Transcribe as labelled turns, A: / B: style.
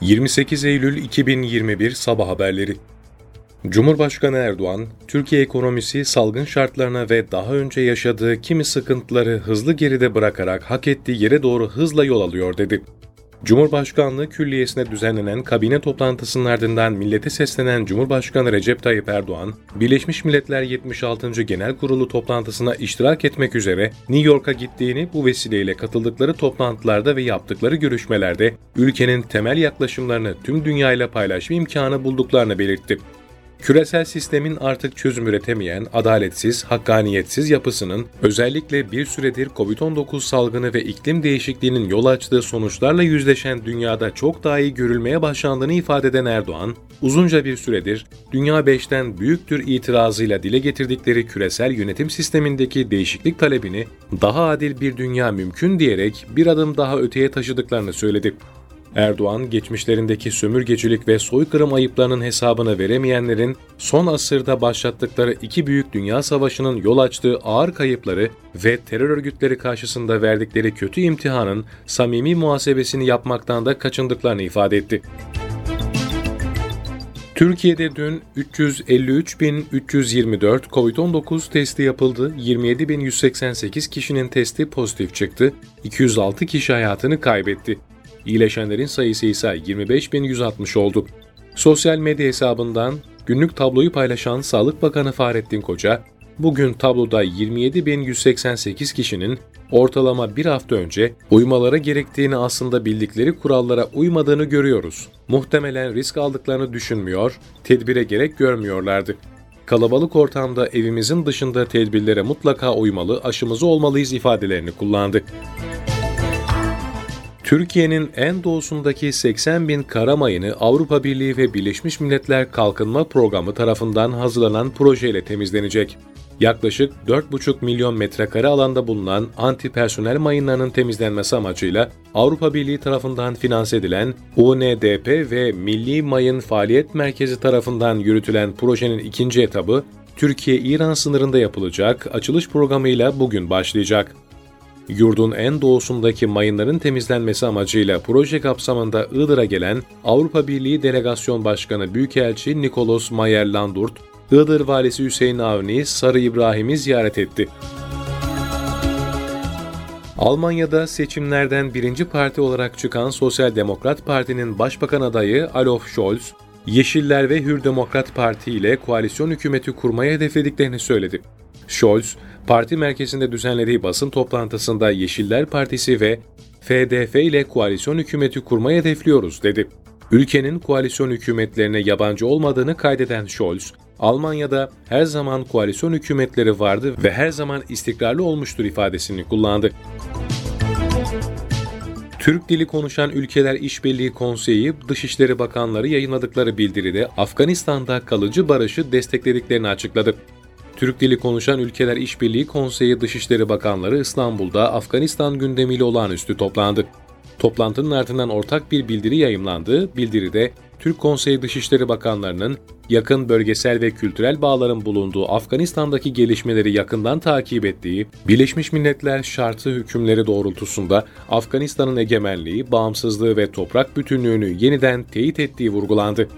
A: 28 Eylül 2021 Sabah Haberleri Cumhurbaşkanı Erdoğan, Türkiye ekonomisi salgın şartlarına ve daha önce yaşadığı kimi sıkıntıları hızlı geride bırakarak hak ettiği yere doğru hızla yol alıyor dedi. Cumhurbaşkanlığı Külliyesi'ne düzenlenen kabine toplantısının ardından millete seslenen Cumhurbaşkanı Recep Tayyip Erdoğan, Birleşmiş Milletler 76. Genel Kurulu toplantısına iştirak etmek üzere New York'a gittiğini bu vesileyle katıldıkları toplantılarda ve yaptıkları görüşmelerde ülkenin temel yaklaşımlarını tüm dünyayla paylaşma imkanı bulduklarını belirtti. Küresel sistemin artık çözüm üretemeyen, adaletsiz, hakkaniyetsiz yapısının özellikle bir süredir COVID-19 salgını ve iklim değişikliğinin yol açtığı sonuçlarla yüzleşen dünyada çok daha iyi görülmeye başlandığını ifade eden Erdoğan, uzunca bir süredir Dünya 5'ten büyüktür itirazıyla dile getirdikleri küresel yönetim sistemindeki değişiklik talebini daha adil bir dünya mümkün diyerek bir adım daha öteye taşıdıklarını söyledi. Erdoğan, geçmişlerindeki sömürgecilik ve soykırım ayıplarının hesabını veremeyenlerin son asırda başlattıkları iki büyük dünya savaşının yol açtığı ağır kayıpları ve terör örgütleri karşısında verdikleri kötü imtihanın samimi muhasebesini yapmaktan da kaçındıklarını ifade etti. Türkiye'de dün 353.324 COVID-19 testi yapıldı, 27.188 kişinin testi pozitif çıktı, 206 kişi hayatını kaybetti. İyileşenlerin sayısı ise 25.160 oldu. Sosyal medya hesabından günlük tabloyu paylaşan Sağlık Bakanı Fahrettin Koca, bugün tabloda 27.188 kişinin ortalama bir hafta önce uymaları gerektiğini aslında bildikleri kurallara uymadığını görüyoruz. Muhtemelen risk aldıklarını düşünmüyor, tedbire gerek görmüyorlardı. Kalabalık ortamda evimizin dışında tedbirlere mutlaka uymalı, aşımızı olmalıyız ifadelerini kullandı. Türkiye'nin en doğusundaki 80 bin karamayını Avrupa Birliği ve Birleşmiş Milletler Kalkınma Programı tarafından hazırlanan projeyle temizlenecek. Yaklaşık 4,5 milyon metrekare alanda bulunan anti-personel mayınlarının temizlenmesi amacıyla Avrupa Birliği tarafından finanse edilen UNDP ve Milli Mayın Faaliyet Merkezi tarafından yürütülen projenin ikinci etabı Türkiye-İran sınırında yapılacak açılış programıyla bugün başlayacak. Yurdun en doğusundaki mayınların temizlenmesi amacıyla proje kapsamında Iğdır'a gelen Avrupa Birliği Delegasyon Başkanı Büyükelçi Nikolos Mayer Landurt, Iğdır Valisi Hüseyin Avni Sarı İbrahim'i ziyaret etti. Almanya'da seçimlerden birinci parti olarak çıkan Sosyal Demokrat Parti'nin başbakan adayı Alof Scholz, Yeşiller ve Hür Demokrat Parti ile koalisyon hükümeti kurmayı hedeflediklerini söyledi. Scholz, parti merkezinde düzenlediği basın toplantısında Yeşiller Partisi ve FDF ile koalisyon hükümeti kurmayı hedefliyoruz dedi. Ülkenin koalisyon hükümetlerine yabancı olmadığını kaydeden Scholz, Almanya'da her zaman koalisyon hükümetleri vardı ve her zaman istikrarlı olmuştur ifadesini kullandı. Türk dili konuşan ülkeler İşbirliği Konseyi Dışişleri Bakanları yayınladıkları bildiride Afganistan'da kalıcı barışı desteklediklerini açıkladı. Türk dili konuşan ülkeler İşbirliği Konseyi Dışişleri Bakanları İstanbul'da Afganistan gündemiyle olağanüstü toplandı. Toplantının ardından ortak bir bildiri yayımlandı. Bildiride Türk Konseyi Dışişleri Bakanlarının yakın bölgesel ve kültürel bağların bulunduğu Afganistan'daki gelişmeleri yakından takip ettiği, Birleşmiş Milletler şartı hükümleri doğrultusunda Afganistan'ın egemenliği, bağımsızlığı ve toprak bütünlüğünü yeniden teyit ettiği vurgulandı.